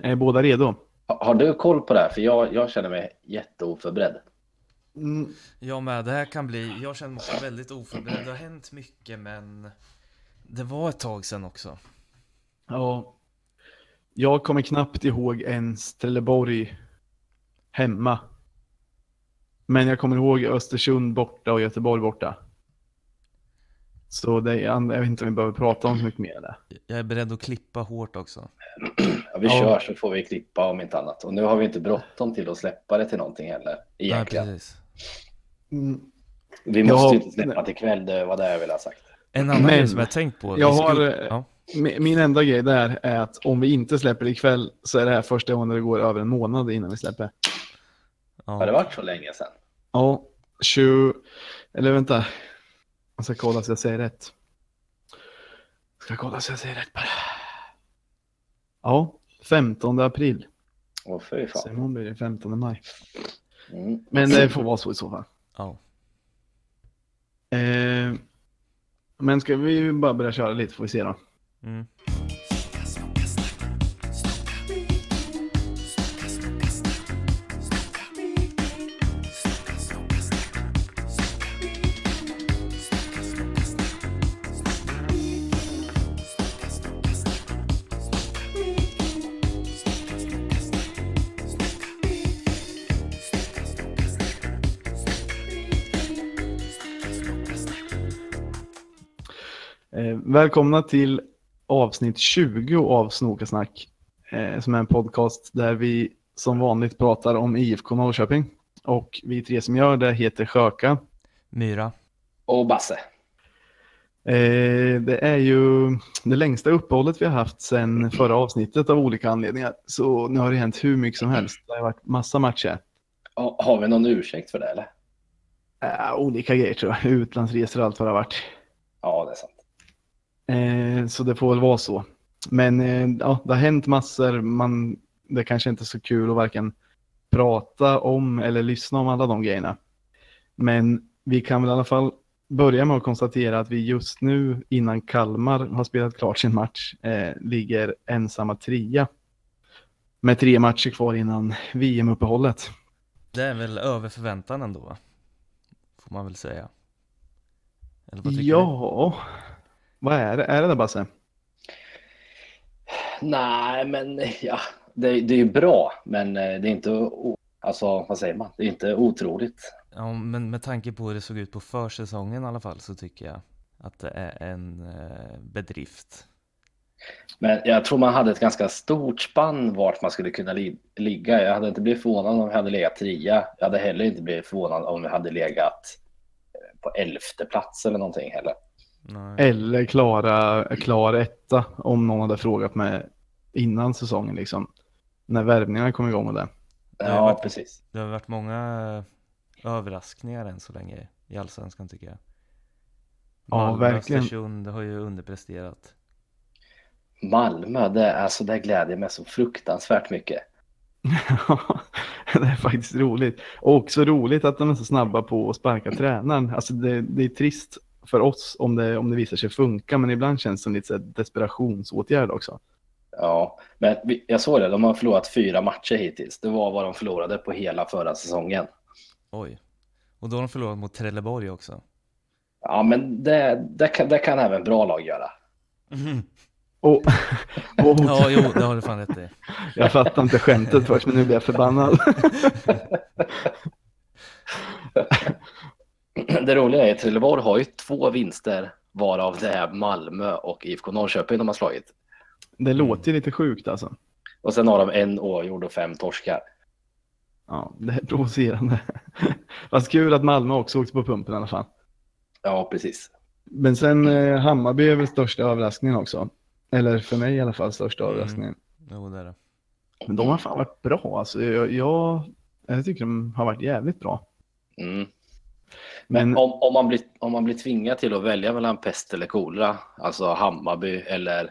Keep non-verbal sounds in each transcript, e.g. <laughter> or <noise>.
Är båda redo? Ha- Har du koll på det här? För jag, jag känner mig jätteoförberedd. Mm. Jag med, det här kan bli, jag känner mig också väldigt oförberedd. Det har hänt mycket men det var ett tag sedan också. Ja. Jag kommer knappt ihåg ens Trelleborg hemma. Men jag kommer ihåg Östersund borta och Göteborg borta. Så det, är- jag vet inte om vi behöver prata om så mycket mer. Där. Jag är beredd att klippa hårt också. <clears throat> Ja, vi Ja. kör så får vi klippa om inte annat. Och nu har vi inte bråttom till att släppa det till någonting heller. Nej, Egentligen. precis. Mm. vi Jag måste har- ju inte släppa till kväll, det var det jag ville ha sagt. En annan Men- grej som jag tänkt på. Jag har, skulle- ja. Min enda grej där är att om vi inte släpper ikväll så är det här första gången det går över en månad innan vi släpper. Har det Ja. varit så länge sedan? Ja, 20... Eller vänta. Jag ska kolla så jag säger rätt. Jag ska kolla så jag säger rätt bara. Ja, 15 april. Åh fy Så fan. imorgon blir det 15 maj. Mm. Men det får vara så i så fall. ja. Eh, men ska vi bara börja köra lite får vi se då. Mm. Eh, välkomna till avsnitt 20 av Snokasnack. Eh, som är en podcast där vi som vanligt pratar om IFK Norrköping. Och vi tre som gör det heter Sjöka. Myra. Och Basse. Eh, det är ju det längsta uppehållet vi har haft sedan förra avsnittet av olika anledningar. Så nu har det hänt hur mycket som helst. Det har varit massa matcher. Ja, Har vi någon ursäkt för det eller? Eh, olika grejer tror jag. Utlandsresor och allt vad det har varit. Ja, det är sant. Eh, så det får väl vara så. Men eh, ja, det har hänt massor. Man, det kanske inte är så kul att varken prata om eller lyssna om alla de grejerna. Men vi kan väl i alla fall börja med att konstatera att vi just nu innan Kalmar har spelat klart sin match eh, ligger ensamma trea. Med tre matcher kvar innan VM-uppehållet. Det är väl över förväntan ändå? Får man väl säga. Ja, vad är det? Är det där Basse? Nej, men ja, det, det är ju bra, men eh, det är inte, alltså vad säger man? Det är inte otroligt. Ja, men med tanke på hur det såg ut på försäsongen i alla fall så tycker jag att det är en eh, bedrift. Men jag tror man hade ett ganska stort spann vart man skulle kunna li ligga. Jag hade inte blivit förvånad om vi hade legat trea. Jag hade heller inte blivit förvånad om vi hade legat eh, på elfte plats eller någonting heller. Nej. Eller klara, klar etta om någon hade frågat mig innan säsongen liksom. När värvningarna kom igång och det. Det har Ja, varit- precis. Det har varit många eh, överraskningar än så länge i Allsvenskan tycker jag. Ja, Malmö, verkligen. Östersund har ju underpresterat. Malmö, det, är, alltså, det glädjer mig så fruktansvärt mycket. <laughs> det är faktiskt roligt. Och också roligt att de är så snabba på att sparka tränaren. Alltså det, det är trist för oss om det, om det visar sig funka, men ibland känns det som lite desperationsåtgärd också. Ja, men jag såg det. De har förlorat fyra matcher hittills. Det var vad de förlorade på hela förra säsongen. Oj. Och då har de förlorat mot Trelleborg också. Ja, men det, det, kan, det kan även bra lag göra. Och, och <laughs> Ja, jo, det har du fan rätt i. jag fattar inte skämtet först, men nu blir jag förbannad. <laughs> Det roliga är att Trelleborg har ju två vinster varav det är Malmö och IFK Norrköping de har slagit. Det låter ju lite sjukt alltså. Och sen har de en oavgjord och fem torskar. Ja, det är provocerande. <laughs> Fast kul att Malmö också åkte på pumpen i alla fall. Ja, precis. Men sen eh, Hammarby är väl största överraskningen också. Eller för mig i alla fall största Mm. överraskningen. Jo, det är det. Men de har fan varit bra alltså. Jag, jag, jag tycker de har varit jävligt bra. Mm. Men Men om, om, man blir, om man blir tvingad till att välja mellan pest eller kolera, alltså Hammarby eller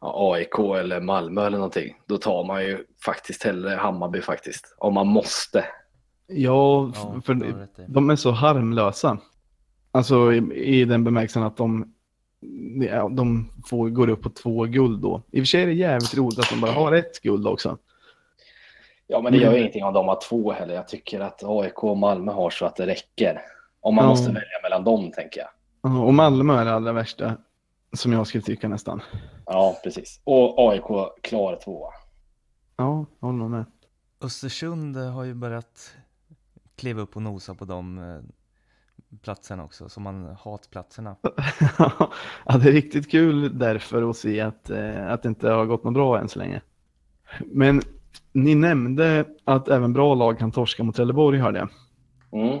ja, AIK eller Malmö eller någonting, då tar man ju faktiskt hellre Hammarby faktiskt. Om man måste. ja, för de är så harmlösa. Alltså i, i den bemärkelsen att de ja, de får, går upp på två guld då. I och för sig är det jävligt roligt att de bara har ett guld också. Ja, men det gör Mm. ingenting om de har två heller. Jag tycker att AIK och Malmö har så att det räcker. Om man Ja. måste välja mellan dem, tänker jag. Ja, Och Malmö är det allra värsta, som jag skulle tycka nästan. Ja, precis. Och AIK klar tvåa. Ja, jag håller med. Östersund har ju börjat kliva upp och nosa på de eh, platserna också, som man hatplatserna. <laughs> ja, det är riktigt kul därför att se att, eh, att det inte har gått något bra än så länge. Men ni nämnde att även bra lag kan torska mot Trelleborg, hörde jag. Mm.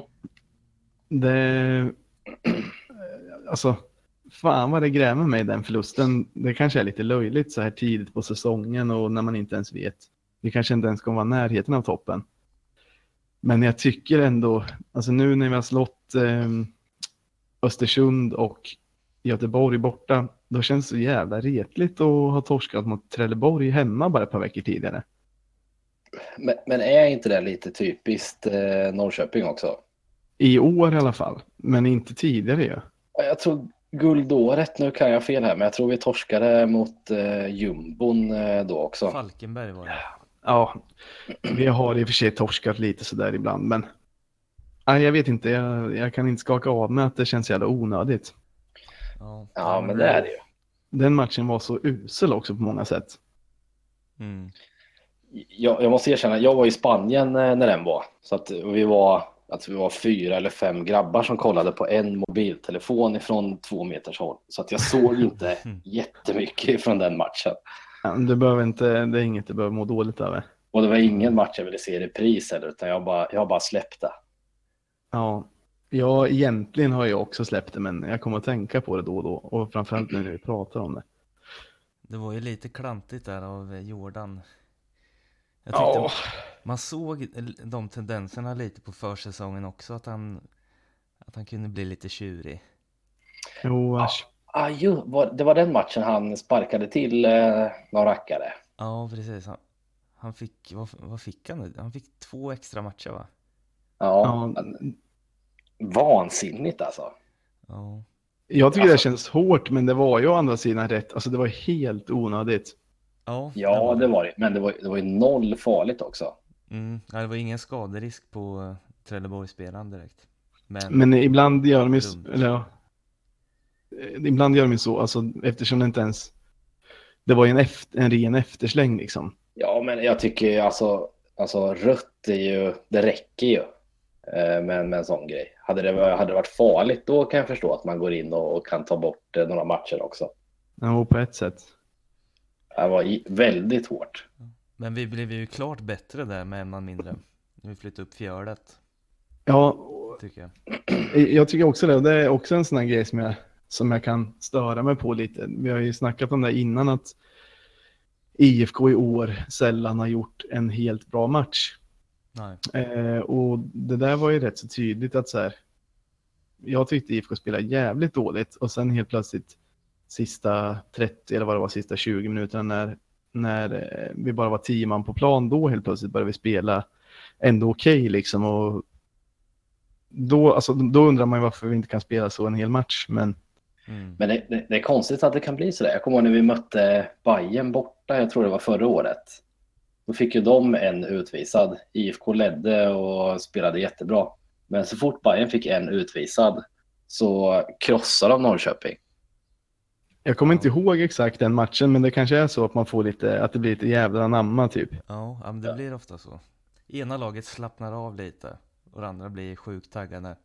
Det... Alltså, fan vad det grämer mig den förlusten. Det kanske är lite löjligt så här tidigt på säsongen och när man inte ens vet. Vi kanske inte ens kommer vara närheten av toppen. Men jag tycker ändå, alltså nu när vi har slått eh, Östersund och Göteborg borta, då känns det så jävla retligt att ha torskat mot Trelleborg hemma bara ett par veckor tidigare. Men, men är inte det lite typiskt eh, Norrköping också? I år i alla fall, men inte tidigare ju. Ja, Jag tror guldåret, nu kan jag fel här, men jag tror vi torskade mot eh, jumbon eh, då också. Falkenberg var det. Ja, vi har i och för sig torskat lite sådär ibland, men nej, jag vet inte, jag, jag kan inte skaka av mig att det känns jävla onödigt. Ja, Ja, men det är det ju. Den matchen var så usel också på många sätt. Mm. Jag, jag måste erkänna, jag var i Spanien eh, när den var. Så att vi var, att vi var fyra eller fem grabbar som kollade på en mobiltelefon ifrån två meters håll. Så att jag såg <laughs> inte jättemycket från den matchen. Ja, Du behöver inte, det är inget du behöver må dåligt över. Och det var ingen match jag ville se i repris heller, utan jag bara, jag bara släppte. Ja, ja, egentligen har jag också släppt det, men jag kommer att tänka på det då och då. Och framförallt nu när vi pratar om det. Det var ju lite klantigt där av Jordan. Jag tyckte Ja, man såg de tendenserna lite på försäsongen också, att han, att han kunde bli lite tjurig. jo. Ah, jo, var, det var den matchen han sparkade till eh, någon rackare. Ja, precis. Han, han fick, vad, vad fick han nu? Han fick två extra matcher va? Ja, Ja, vansinnigt alltså. Ja. jag tycker det Alltså- känns hårt, men det var ju å andra sidan rätt. Alltså det var helt onödigt. Ja, Ja, det var det. Men det var, det var ju noll farligt också. Mm, ja, det var ingen skaderisk på eh, Trelleborgsspelaren direkt. Men, Men ibland gör de ju, eller ja, Eh, ibland gör de ju så, alltså eftersom det inte ens, det var ju en, efter, en ren eftersläng liksom. Ja, men jag tycker alltså, alltså rött är ju, det räcker ju eh, med, med en sån grej. Hade det, hade det varit farligt då kan jag förstå att man går in och, och kan ta bort eh, några matcher också. Ja, på ett sätt. Det var väldigt hårt. men vi blev ju klart bättre där med en man mindre. Vi flyttade upp fjärdet, Ja, tycker jag. <clears throat> jag tycker också det. Det är också en sån här grej som jag, som jag kan störa mig på lite. Vi har ju snackat om det innan att IFK i år sällan har gjort en helt bra match. Nej. Eh, och det där var ju rätt så tydligt att så här, jag tyckte IFK spelade jävligt dåligt och sen helt plötsligt sista 30 eller vad det var, sista 20 minuterna när, när eh, vi bara var 10 man på plan, då helt plötsligt började vi spela ändå okej liksom och då, alltså, då undrar man ju varför vi inte kan spela så en hel match, men Mm. Men det, det, det är konstigt att det kan bli så där. Jag kommer ihåg när vi mötte Bayern borta, jag tror det var förra året. Då fick ju de en utvisad. IFK ledde och spelade jättebra. Men så fort Bayern fick en utvisad så krossade de Norrköping. Jag kommer inte ihåg exakt den matchen, men det kanske är så att man får lite, att det blir lite jävla namma typ. Ja, ja, men det blir ofta så. Ena laget slappnar av lite och det andra blir sjukt taggade.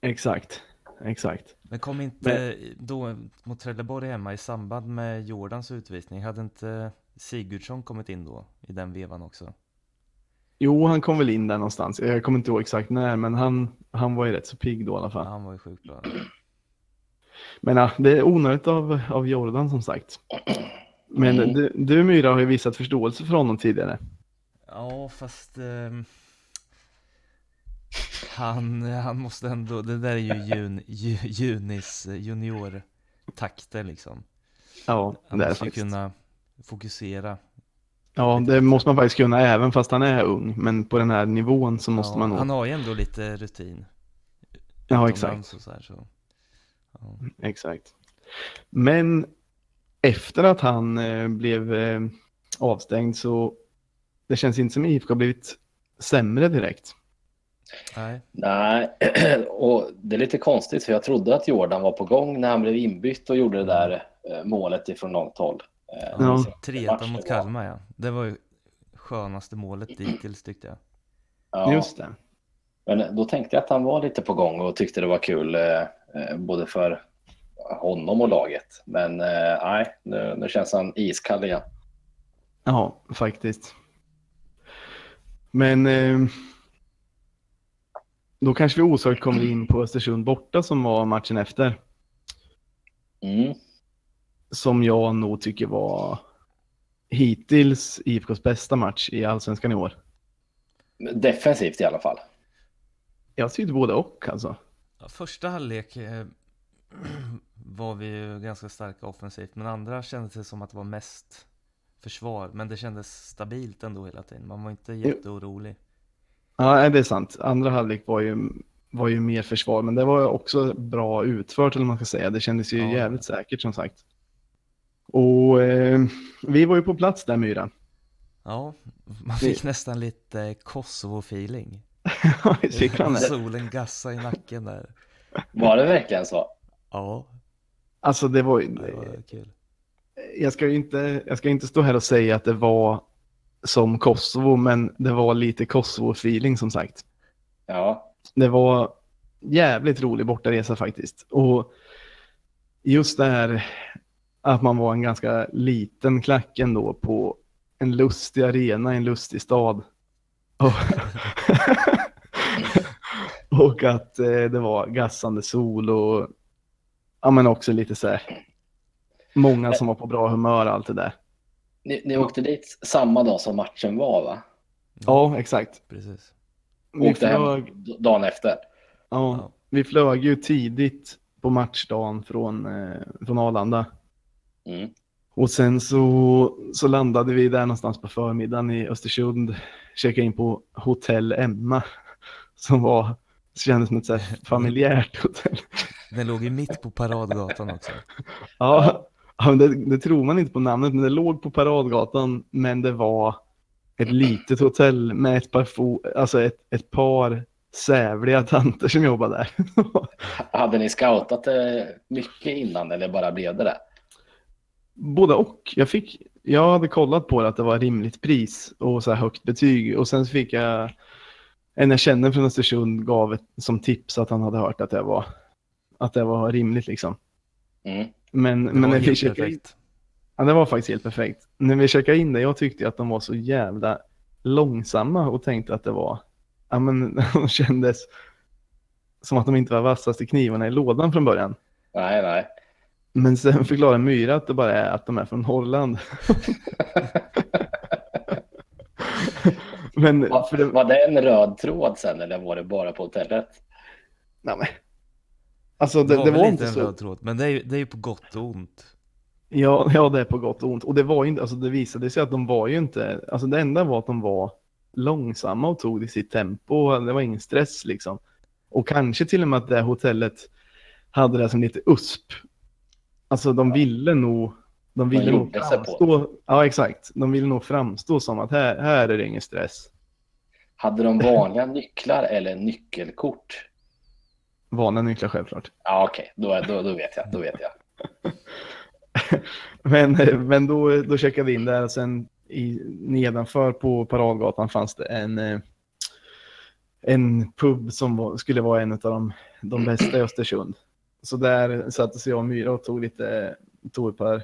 Exakt, exakt. Men kom inte då mot Trelleborg hemma i samband med Jordans utvisning, hade inte Sigurdsson kommit in då i den vevan också? Jo, han kom väl in där någonstans. Jag kommer inte ihåg exakt när, men han, han var ju rätt så pigg då i alla Ja, fall. han var ju sjukt bra. Men ja, det är onödigt av, av Jordan som sagt. Men Mm. du, du Myra har ju visat förståelse för honom tidigare. Ja, fast ehm, han, han måste ändå, det där är ju jun, ju, Junis juniortakter liksom. Ja, Han det är måste ju faktiskt. kunna fokusera. Ja, det måste man faktiskt kunna även fast han är ung. Men på den här nivån så måste ja, man nog. Han har ju ändå lite rutin. Ja, exakt. Så här, så. Exakt. Men efter att han eh, blev eh, avstängd så det känns inte som IFK har blivit sämre direkt. Nej, Nej, <clears throat> och det är lite konstigt för jag trodde att Jordan var på gång när han blev inbytt och gjorde det där eh, målet ifrån långt håll. Ja. det 3-1 matchen mot Kalmar ja. Det var ju skönaste målet dittills tyckte jag. Ja, Just det. men då tänkte jag att han var lite på gång och tyckte det var kul både för honom och laget. Men eh, nej, nu, nu känns han iskall igen. Ja, faktiskt. Men eh, då kanske vi osökt kommer in på Östersund borta som var matchen efter. Mm. Som jag nog tycker var hittills IFKs bästa match i allsvenskan i år. Defensivt i alla fall. Jag tyckte både och alltså. Första halvlek eh, <clears throat> var vi ju ganska starka offensivt, men andra kändes det som att det var mest försvar. Men det kändes stabilt ändå hela tiden. Man var inte jätteorolig. Ja, det är sant. Andra halvlek var ju, var ju mer försvar, men det var också bra utfört eller man ska säga. Det kändes ju Ja. jävligt säkert som sagt. Och eh, vi var ju på plats där Myra. Ja, <laughs> man fick nästan lite Kosovo-feeling. <laughs> Det? Solen gassa i nacken där. Var det verkligen så? Ja, Alltså det var ju, det var kul. jag ska inte, jag ska inte stå här och säga att det var som Kosovo, men det var lite Kosovo-feeling som sagt. Ja, Det var jävligt rolig bortaresa faktiskt. Och just det här att man var en ganska liten klack ändå på en lustig arena i en lustig stad. Och, <laughs> <laughs> och att eh, det var gassande sol och ja, men också lite så här många som var på bra humör och allt det där. ni, ni åkte dit samma dag som matchen var va? Ja, exakt. Precis. Vi Åkte hem flög, d- dagen efter. ja, Ja. vi flög ju tidigt på matchdagen från, eh, från Arlanda. Mm. Och sen så, så landade vi där någonstans på förmiddagen i Östersund. Checkade in på Hotell Emma. Som var, kändes som ett så här <laughs> familjärt hotell. Den låg ju mitt på Paradgatan också. <laughs> Ja, ja men det, det tror man inte på namnet, men det låg på Paradgatan. Men det var ett litet hotell med ett par, fo, alltså ett, ett par sävliga tanter som jobbade där. <laughs> Hade ni scoutat det mycket innan eller bara blev det det? Både och. Jag, fick, jag hade kollat på det att det var rimligt pris och så här högt betyg. Och sen fick jag, en jag känner från Östersund gav ett, som tips att han hade hört att det var, att det var rimligt liksom. Mm. Men, Det men var när vi helt checkade in, perfekt. ja, det var faktiskt helt perfekt. När vi checkade in det, jag tyckte att de var så jävla långsamma och tänkte att det var, ja men <laughs> de kändes som att de inte var vassaste knivarna i lådan från början. Nej, nej. Men sen förklarar Myra att det bara är att de är från Holland. <laughs> Men Var, för det, var det en röd tråd sen eller var det bara på hotellet? nej, men, alltså det, Det, det var, var väl inte en så. röd tråd, men det är, det är ju på gott och ont. Ja, ja, det är på gott och ont. Och det var ju inte, alltså det visade sig att de var ju inte, alltså det enda var att de var långsamma och tog det i sitt tempo. Det var ingen stress liksom. Och kanske till och med att det hotellet hade det som lite USP. Alltså de ville nog, de ville nog framstå, ja exakt, de ville nog framstå som att här, här är det ingen stress. Hade de vanliga nycklar eller nyckelkort? Vanliga nycklar självklart. Ja, okej, då, då, då vet jag. Då vet jag. <laughs> Men, men då, då checkade vi in där och sen i, nedanför på Paradgatan fanns det en, eh, en pub som var, skulle vara en av de, de bästa i Östersund. Så där satte sig jag och Myra och tog lite, tog ett par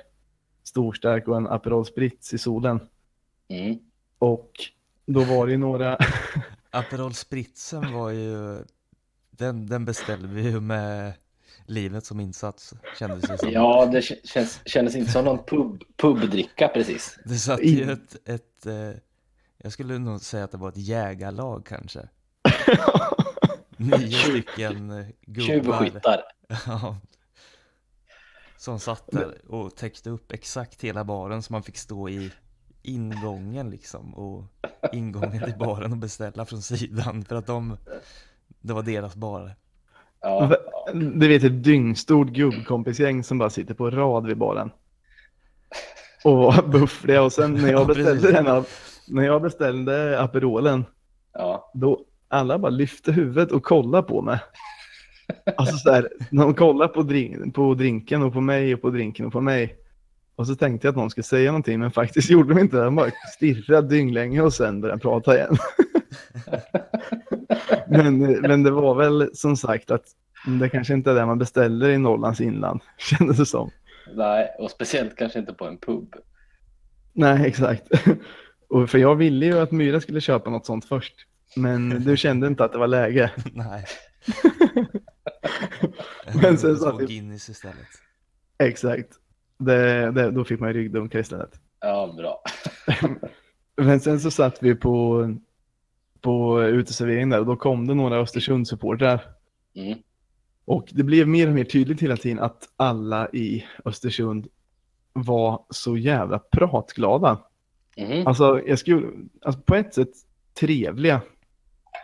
storstark och en Aperol Spritz i solen. Mm. Och då var det ju några, <laughs> Aperol Spritzen var ju, den, den beställde vi ju med livet som insats, kändes det som. Ja, det känns, kändes inte som någon pub, pubdricka precis. Det satt ju ett, ett eh, jag skulle nog säga att det var ett jägarlag kanske. <laughs> Nio stycken eh, gubbar. Tjuvskyttar. <laughs> Ja. Som satt där och täckte upp exakt hela baren så man fick stå i ingången liksom och ingången till baren och beställa från sidan för att de, det var deras bar. Ja, ja. Du vet ett dyngstort gubbkompisgäng som bara sitter på rad vid baren. Och buffliga och sen när <laughs> Ja, jag beställde precis. den av, när jag beställde Aperolen Ja. då alla bara lyfte huvudet och kollade på mig. Alltså så här, när de kollade på, drink, på drinken och på mig och på drinken och på mig. Och så tänkte jag att någon skulle säga någonting men faktiskt <laughs> gjorde de inte det. De bara stirrade dynglänge och sen började prata igen. <laughs> men, men det var väl som sagt att det kanske inte är det man beställer i Norrlands inland, <laughs> kändes det som. Nej, och speciellt kanske inte på en pub. Nej, exakt. Och för jag ville ju att Myra skulle köpa något sånt först. Men du kände inte att det var läge. Nej. Men sen så Guinness istället. Exakt. Det, det, då fick man ju ryggdunkar istället. Ja, bra. <laughs> Men sen så satt vi på, på uteserveringen där och då kom det några Östersundssupportrar. Mm. Och det blev mer och mer tydligt hela tiden att alla i Östersund var så jävla pratglada. Mhm. Alltså, jag skulle, alltså på ett sätt trevliga,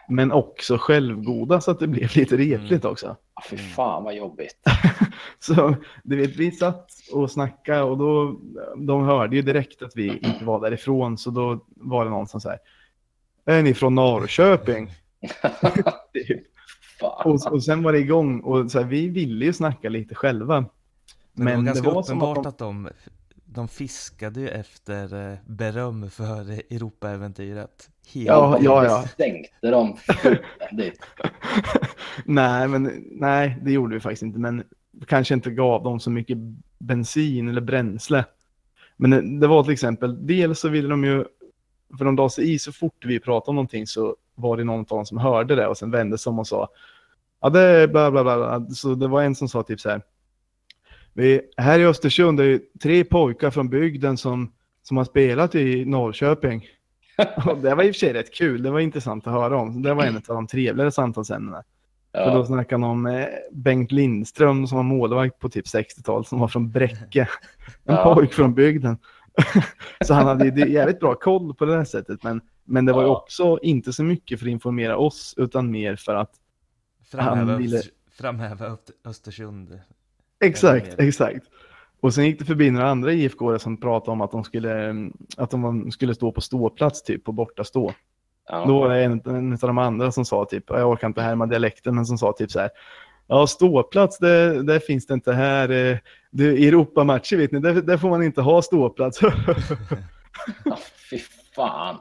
men också självgoda så att det blev lite retligt också. Ah, Fy fan vad jobbigt. <laughs> Så du vet, vi satt och snackade och då, de hörde ju direkt att vi inte var därifrån så då var det någon som sa Är ni från Norrköping? <laughs> Typ. och, och sen var det igång och så här, vi ville ju snacka lite själva. Men, Men det det var var, ganska som uppenbart att de, att de, de fiskade ju efter eh, beröm för Europaäventyret. Ja, ja, ja. Stänkte dem fullständigt. <laughs> nej, men nej, det gjorde vi faktiskt inte. Men kanske inte gav dem så mycket bensin eller bränsle. Men det, var till exempel, dels så ville de ju, för de la sig i så fort vi pratade om någonting så var det någon av dem som hörde det och sen vände sig om och sa ja det är bla bla bla. bla. Så det var en som sa typ så här. Vi, här i Östersund är det tre pojkar från bygden som, som har spelat i Norrköping. <laughs> Och det var i och för sig rätt kul, det var intressant att höra om. Det var en av de trevligare samtalsämnena. För då Ja. snackade han om eh, Bengt Lindström som var målvakt på typ 60-talet som var från Bräcke. <laughs> En Ja. pojk från bygden. <laughs> så han hade ju jävligt bra koll på det här sättet. Men, men det var ju Ja. också inte så mycket för att informera oss utan mer för att Framhäva, Han ville- framhäva Öst- Östersund. Exakt, exakt. Och sen gick det förbi några andra IFK som pratade om att de skulle, att de skulle stå på ståplats typ på borta stå. Ja. Då var det en, en av de andra som sa typ, jag orkar inte härma dialekten, men som sa typ så här. Ja, ståplats, det, det finns det inte här. eh, I Europamatcher vet ni, där, där får man inte ha ståplats. <laughs> Ja, fy fan.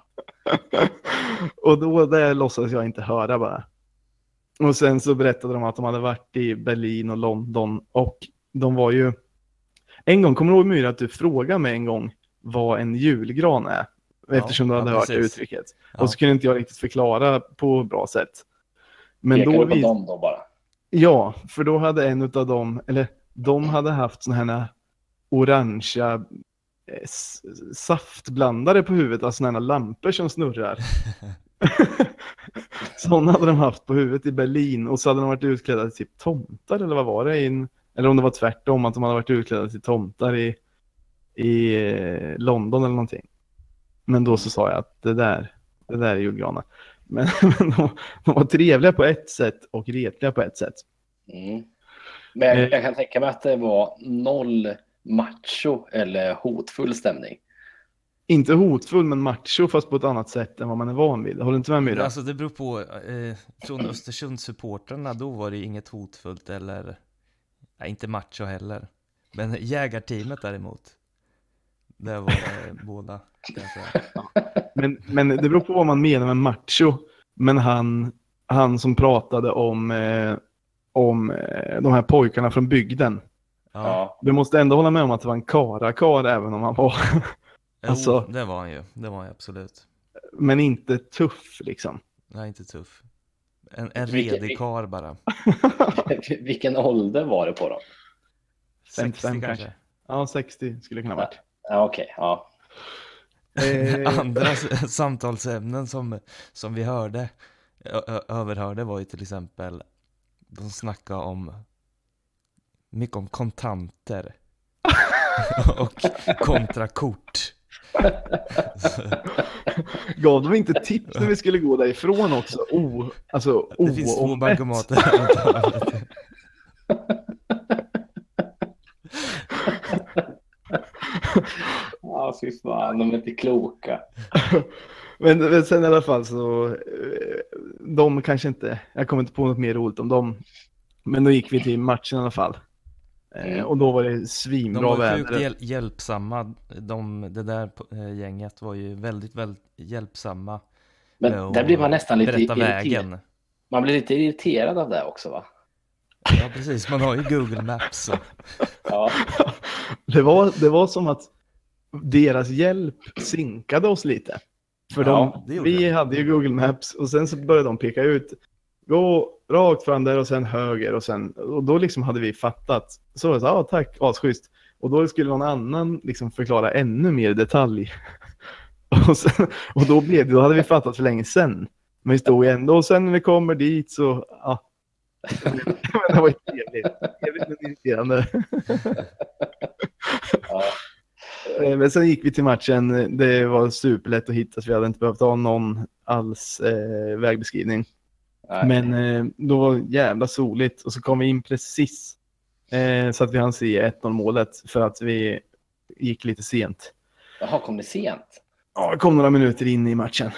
<laughs> och då det låtsades jag inte höra bara. Och sen så berättade de att de hade varit i Berlin och London och de var ju... En gång, kommer du ihåg Myra att du frågade mig en gång vad en julgran är? Eftersom du ja, hade hört det precis. uttrycket. Ja. Och så kunde inte jag riktigt förklara på bra sätt. Men Pekar då du på dem då bara? Ja, för då hade en av dem, eller de hade haft sådana här orangea eh, saftblandare på huvudet, alltså sådana här lampor som snurrar. <laughs> <laughs> Sådana hade de haft på huvudet i Berlin och så hade de varit utklädda till typ tomtar eller vad var det? I en, eller om det var tvärtom, att de hade varit utklädda till tomtar i, i eh, London eller någonting. Men då så sa jag att det där, det där är julgranar. Men, <laughs> men de, de var trevliga på ett sätt och retliga på ett sätt. Mm. Men jag, Eh. jag kan tänka mig att det var noll macho eller hotfull stämning. Inte hotfull men macho fast på ett annat sätt än vad man är van vid. Håller du inte med mig? Alltså det beror på, eh, från Östersundssupportrarna då var det inget hotfullt eller, nej, inte macho heller. Men jägarteamet däremot, där var det <laughs> båda. kan jag säga. Men, men det beror på vad man menar med macho. Men han, han som pratade om, eh, om eh, de här pojkarna från bygden. Ja. Du måste ändå hålla med om att det var en karakar även om han var, jo, alltså- det var han ju, det var han ju absolut. men inte tuff liksom. Nej, inte tuff. En, en Vilken- redig karl bara. <laughs> Vilken ålder var det på dem? 55 kanske. Ja, 60 skulle det kunna ha varit. Ja, Okej, ja. Eh, <laughs> Andra samtalsämnen som, som vi hörde, överhörde var ju till exempel, de snackade om, mycket om kontanter. <laughs> och kontrakort. <laughs> Gav de inte tips när vi skulle gå därifrån också? Oh, alltså, oh, det finns två bankomater. <laughs> ja, fy fan, de är inte kloka. Men, men, sen i alla fall så, eh, de kanske inte, jag kommer inte på något mer roligt om dem. Men då gick vi till matchen i alla fall. Eh, Mm. Och då var det De svinbra var sjukt väder. hjäl hjälpsamma. De, det där eh, gänget var ju väldigt, väldigt hjälpsamma. Men att där blir man nästan lite irriterad. vägen. Man blir lite irriterad av det också va? Ja, precis. Man har ju Google Maps. Och... <laughs> Ja, Det var, det var som att deras hjälp sinkade oss lite. För Ja, de, vi det. hade ju Google Maps och sen så började de peka ut. Gå rakt fram där och sen höger och sen, och då liksom hade vi fattat. Så det så, ja tack, asschysst. Och då skulle någon annan liksom förklara ännu mer detalj. <laughs> Och, sen, och då blev det, då hade vi fattat för länge sedan. Men vi stod ändå och sen när vi kommer dit så, ja. <laughs> Men det var ju trevligt. Trevligt men irriterande. ja. Eh, Men sen gick vi till matchen. Det var superlätt att hitta så vi hade inte behövt ha någon alls eh, vägbeskrivning. Nej. Men eh, då var det jävla soligt och så kom vi in precis eh, så att vi hann se 1-0 målet för att vi gick lite sent. Jaha, kom det sent? Ja, det kom några minuter in i matchen.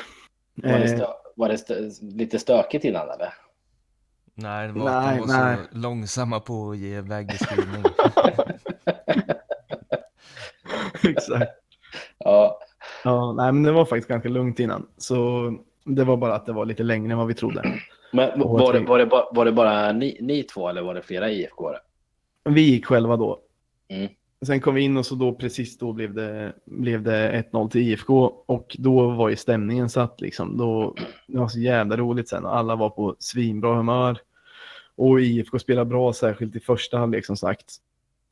Var det, Eh, stö var det stö lite stökigt innan eller? Nej, det var Nej, de var nej. så långsamma på att ge vägbeskrivning. <laughs> exakt. Ja, Ja, nej, men det var faktiskt ganska lugnt innan. Så det var bara att det var lite längre än vad vi trodde. Men var det, var det, bara, var det bara ni, ni två eller var det flera IFK? -are? Vi gick själva då. Mm. Sen kom vi in och så då precis då blev det, blev det 1-0 till IFK och då var ju stämningen satt liksom. Då, det var så jävla roligt sen och alla var på svinbra humör. Och IFK spelade bra, särskilt i första halvlek som sagt.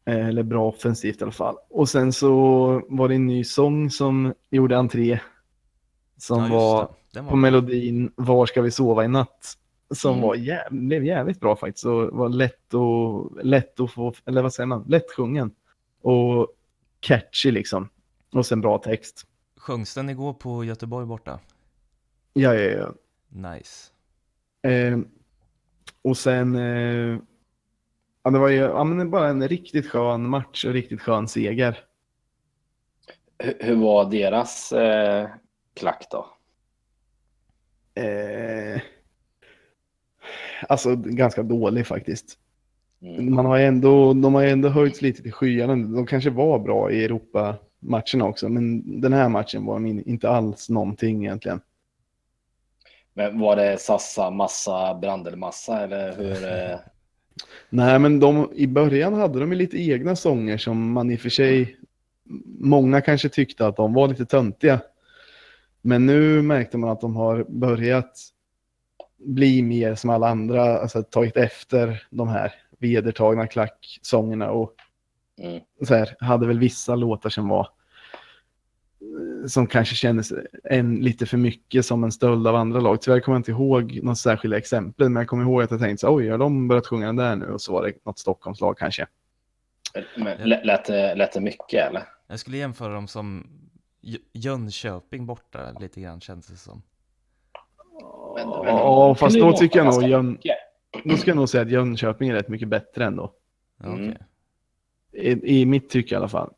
Eh, Eller bra offensivt i alla fall. Och sen så var det en ny sång som gjorde entré. Som Ja, var. Den på var melodin Var ska vi sova i natt? Som Mm. var jäv, blev jävligt bra faktiskt och var lätt, och, lätt att få, eller vad säger man, lättsjungen. Och catchy liksom. Och sen bra text. Sjöngs den igår på Göteborg borta? Ja, ja, ja. Nice. Eh, och sen, eh, ja, det var ju ja, men bara en riktigt skön match och riktigt skön seger. Hur, hur var deras eh, klack då? Eh, alltså ganska dålig faktiskt. Mm. Man har ändå, de har ju ändå höjts lite till skyarna. De kanske var bra i Europa-matcherna också, men den här matchen var de in- inte alls någonting egentligen. Men var det Sassa, Massa, Brandelmassa eller hur? Eh, <laughs> Nej, men de, i början hade de ju lite egna sånger som man i och för sig, många kanske tyckte att de var lite töntiga. Men nu märkte man att de har börjat bli mer som alla andra, alltså tagit efter de här vedertagna klacksångerna och mm. så här, hade väl vissa låtar som var som kanske kändes en lite för mycket som en stöld av andra lag. Tyvärr kommer jag inte ihåg något särskilda exempel, men jag kommer ihåg att jag tänkte så oj, har de börjat sjunga den där nu? Och så var det något Stockholmslag kanske. Men, lät, det, lät det mycket eller? Jag skulle jämföra dem som Jö- Jönköping borta lite grann känns det som. Men- men- Ja, fast då tycker jag nog Jön, då ska jag nog säga att Jönköping är rätt mycket bättre ändå. Mm. I, I mitt tycke i alla fall.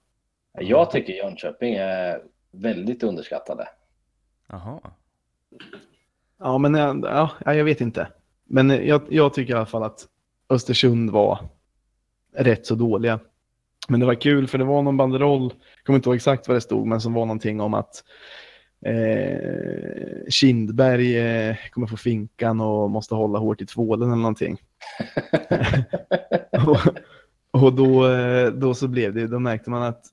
Jag tycker Jönköping är väldigt underskattade. Jaha. Ja, men ja, jag vet inte. Men jag, jag tycker i alla fall att Östersund var rätt så dåliga. Men det var kul för det var någon banderoll, jag kommer inte ihåg exakt vad det stod, men som var någonting om att eh, Kindberg eh, kommer få finkan och måste hålla hårt i tvålen eller någonting. <laughs> och och då, eh, då så blev det, då märkte man att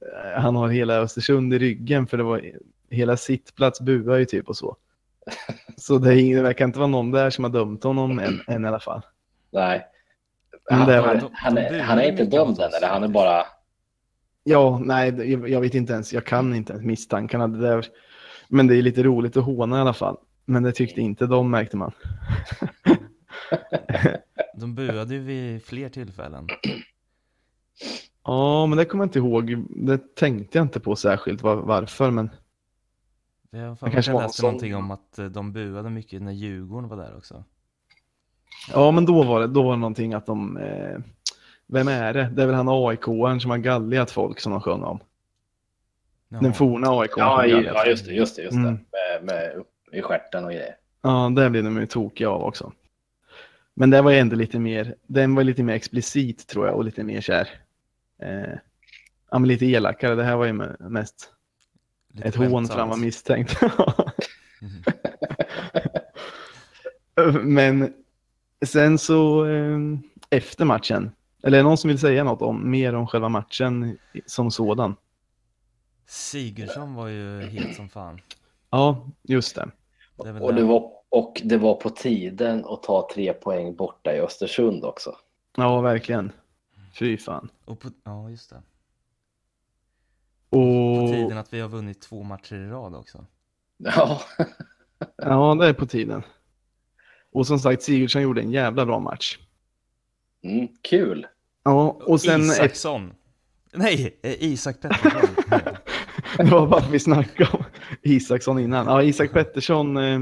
eh, han har hela Östersund i ryggen för det var hela sittplats buar ju typ och så. Så det, är ingen, det verkar inte vara någon där som har dömt honom än, än i alla fall. Nej. Han, han, han, de är, han är inte dömd än eller han är bara... Ja, nej, jag vet inte ens, jag kan inte ens misstankarna. Det där, men det är lite roligt att håna i alla fall. Men det tyckte inte de märkte man. <laughs> De buade ju vid fler tillfällen. Ja, men det kommer jag inte ihåg. Det tänkte jag inte på särskilt var, varför, men Det mig att kanske jag var läste någon någonting om att eh, de buade mycket när Djurgården var där också. ja, men då var det, då var det någonting att de, eh, vem är det? Det är väl han AIK-aren som har galliat folk som de sjöng om. Ja. Den forna AIK. Ja, i- ja just det. Just det, just det. Mm. Med, med upp i stjärten och grejer. Ja, det blev de ju tokiga av också. Men det var ju ändå lite mer, den var lite mer explicit tror jag och lite mer kär. Eh, ja, men lite elakare. Det här var ju me- mest Lite ett hån för han var misstänkt. Mhm. <laughs> men sen så eh, efter matchen, eller är det någon som vill säga något om mer om själva matchen som sådan? Sigurdsson var ju het som fan. Ja, just det. Det Och det, var, och det var på tiden att ta tre poäng borta i Östersund också. Ja, verkligen. Fy fan. Och på, ja, just det. Och... På tiden att vi har vunnit två matcher i rad också. Ja, Ja, det är på tiden. Och som sagt, Sigurdsson gjorde en jävla bra match. mm, kul. Ja, och sen Isaksson. Nej, eh, Isak Pettersson. <laughs> <laughs> det var bara vi snackade om Isaksson innan. Ja, Isak Pettersson eh,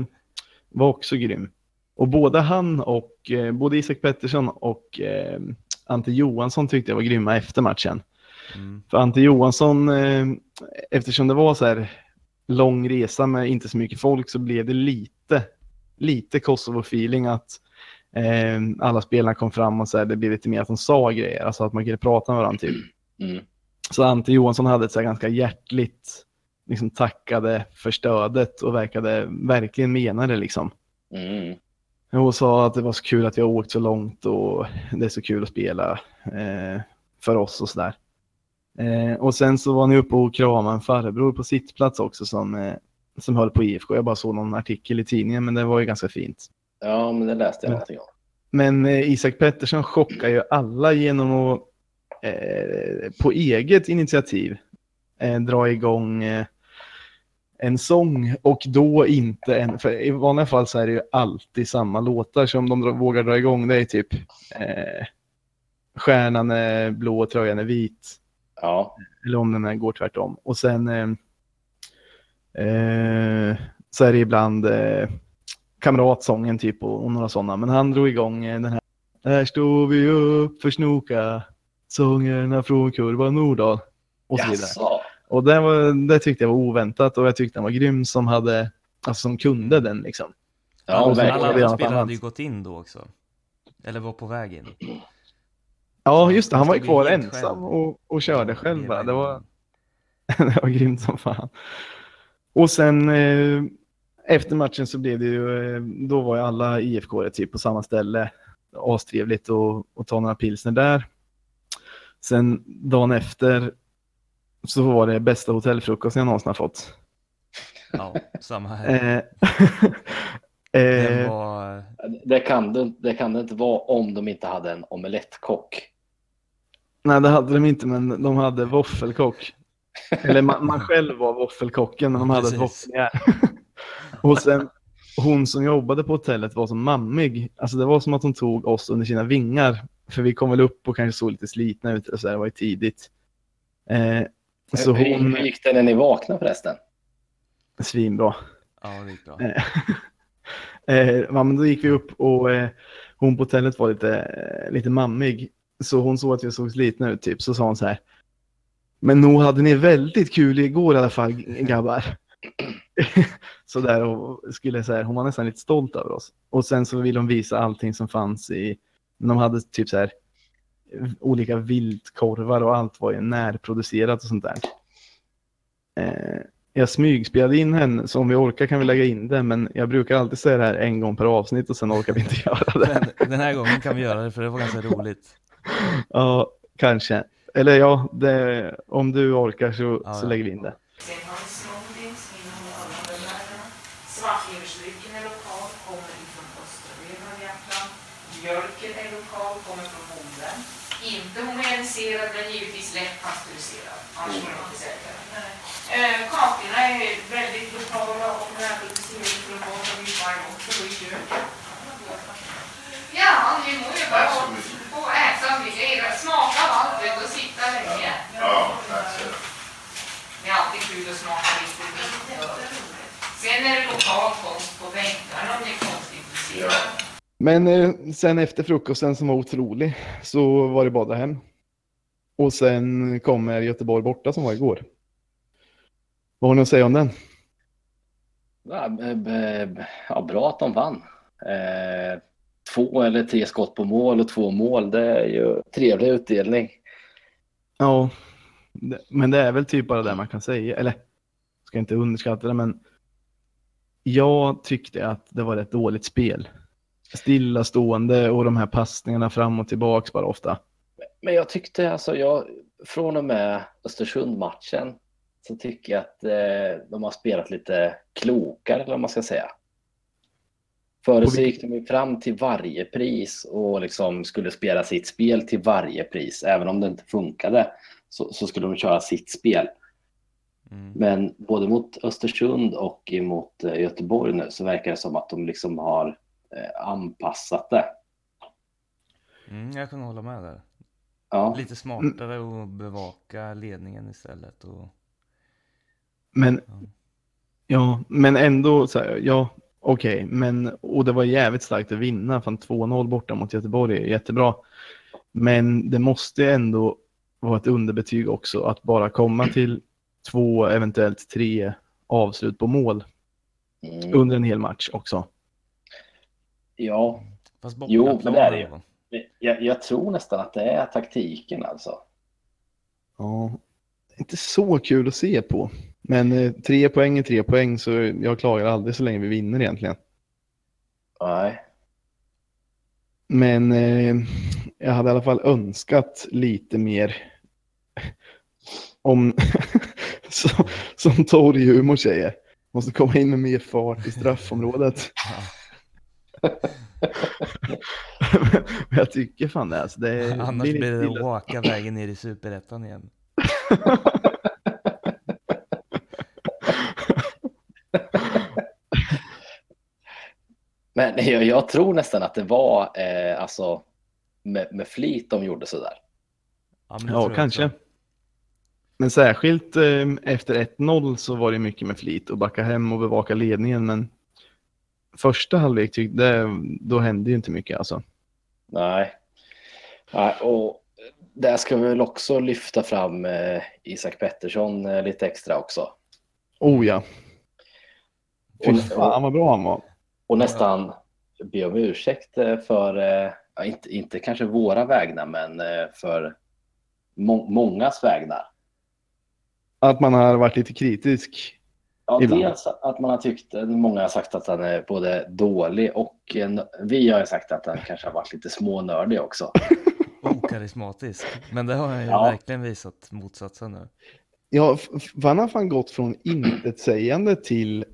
var också grym. Och både han och eh, både Isak Pettersson och eh, Ante Johansson tyckte jag var grymma efter matchen. Mm. För Ante Johansson, eh, eftersom det var så här lång resa med inte så mycket folk så blev det lite, lite Kosovo-feeling att eh, alla spelarna kom fram och så här, det blev lite mer att de sa grejer, alltså att man kunde prata med varandra typ. Mm. Så Ante Johansson hade ett så ganska hjärtligt, liksom tackade för stödet och verkade verkligen mena det liksom. Mm. Och sa att det var så kul att vi har åkt så långt och det är så kul att spela eh, för oss och sådär. Eh, och sen så var ni uppe och kramade en farbror på sittplats också som, eh, som höll på IFK. Jag bara såg någon artikel i tidningen men det var ju ganska fint. Ja, men det läste jag någonting om. Men eh, Isak Pettersson chockar ju alla genom att eh, på eget initiativ eh, dra igång eh, en sång och då inte en, för i vanliga fall så är det ju alltid samma låtar som de dra- vågar dra igång. Det är typ eh, Stjärnan är blå och tröjan är vit. Ja, Eller om den går tvärtom. Och sen eh, eh, så är det ibland eh, kamratsången typ och, och några sådana. Men han drog igång eh, den här. Här står vi upp för snoka. Sångerna från kurva Nordahl. Och så vidare. jaså. Och det, var, det tyckte jag var oväntat och jag tyckte han var grym som hade, alltså som kunde den liksom. Ja, och verkligen. alla andra spelare hade ju gått in då också. Eller var på väg in. Ja, just det. Han var ju kvar ensam och, och körde själv. Det var, <laughs> det var grymt som fan. Och sen eh, efter matchen så blev det ju, eh, då var ju alla IFK typ på samma ställe. Astrevligt och, och ta några pilsner där. Sen dagen efter så var det bästa hotellfrukosten jag någonsin har fått. Ja, samma här. Eh, <laughs> eh, var... Det kan, det, det kan det inte vara om de inte hade en omelettkock. nej, det hade de inte, men de hade våffelkock. Eller man, man själv var våffelkocken, men de hade ett våffeljärn. <laughs> Och sen hon som jobbade på hotellet var så mammig. Alltså det var som att hon tog oss under sina vingar. För vi kom väl upp och kanske såg lite slitna ut. Och så där, det var ju tidigt. Eh, så hur, hon... hur gick det när ni vaknade förresten? Svinbra. Ja, det gick bra. Eh, <laughs> eh, ja, men då gick vi upp och eh, hon på hotellet var lite, eh, lite mammig. Så hon såg att vi såg slitna ut typ. Så sa hon så här. Men nog hade ni väldigt kul igår i alla fall grabbar. <laughs> så där och skulle säga, hon var nästan lite stolt över oss. Och sen så ville hon visa allting som fanns i, de hade typ så här olika viltkorvar och allt var ju närproducerat och sånt där. Eh, jag smygspelade in henne, så om vi orkar kan vi lägga in det, men jag brukar alltid säga det här en gång per avsnitt och sen orkar vi inte <laughs> göra det. Men den här gången kan vi göra det för det var ganska roligt. Ja, kanske. Eller ja, det, om du orkar så, Ja, så ja. lägger vi in det. Sen har vi smoothie som innehåller alla de där. Svartleversdrycken är lokal, kommer ifrån östra delen av Jämtland. Mjölken är lokal, kommer från bonden. Inte homogeniserad, men givetvis lätt pasteuriserad. Annars får man inte säga det. Eh, kakorna är väldigt lokala och närproducerade för att vara från också i köket. Ja, ni mår ju bara få äta mycket. Smaka av allt och sitta länge. Ja, tack så Det är alltid kul att smaka lite. Sen är det lokal konst på bänkarna om ni är konstintresserade. Men eh, sen efter frukosten som var otrolig så var det bara hem. Och sen kommer Göteborg borta som var igår. Vad har ni att säga om den? Ja, bra att de vann. Eh, två eller tre skott på mål och två mål, det är ju trevlig utdelning. Ja, men det är väl typ bara det man kan säga. Eller, ska inte underskatta det, men jag tyckte att det var ett dåligt spel. Stillastående och de här passningarna fram och tillbaks bara ofta. Men jag tyckte alltså, jag, från och med Östersund-matchen så tycker jag att eh, de har spelat lite klokare, eller vad man ska säga. Förut så gick de ju fram till varje pris och liksom skulle spela sitt spel till varje pris. Även om det inte funkade så, så skulle de köra sitt spel. Mm. Men både mot Östersund och mot eh, Göteborg nu så verkar det som att de liksom har eh, anpassat det. Mm, jag kan hålla med där. Ja, Lite smartare att bevaka ledningen istället. Och, Men, ja. ja, men ändå, så här, ja, okej, men, och det var jävligt starkt att vinna, fan 2-0 borta mot Göteborg är jättebra. Men det måste ändå vara ett underbetyg också att bara komma till två, eventuellt tre avslut på mål mm, under en hel match också. ja Fast Jo, men det är det ju. Jag, jag tror nästan att det är taktiken alltså. Ja, inte så kul att se på. Men eh, tre poäng är tre poäng så jag klagar aldrig så länge vi vinner egentligen. Nej. Men eh, jag hade i alla fall önskat lite mer om, <laughs> som, som Torg humor säger, måste komma in med mer fart i straffområdet. <laughs> <laughs> Men jag tycker fan det. Alltså, det <laughs> Annars blir det att åka vägen ner i superettan igen. Men jag, jag tror nästan att det var eh, alltså med, med flit de gjorde sådär. Ja, Ja, kanske. också. Men särskilt eh, efter 1-0 så var det mycket med flit och backa hem och bevaka ledningen. Men första halvlek, tyck- det, då hände ju inte mycket alltså. Nej. Nej och där ska vi väl också lyfta fram eh, Isak Pettersson eh, lite extra också. Oh ja, fy Och, fan vad bra han var. och nästan be om ursäkt eh, för, eh, inte, inte kanske våra vägnar, men eh, för må, mångas vägnar. Att man har varit lite kritisk. Ja, Ibland. dels att man har tyckt, många har sagt att han är både dålig och en, vi har ju sagt att han kanske har varit lite smånördig också. <laughs> Okarismatisk. Men det har han ju Ja. verkligen visat motsatsen nu. Ja, han har fan gått från intetsägande till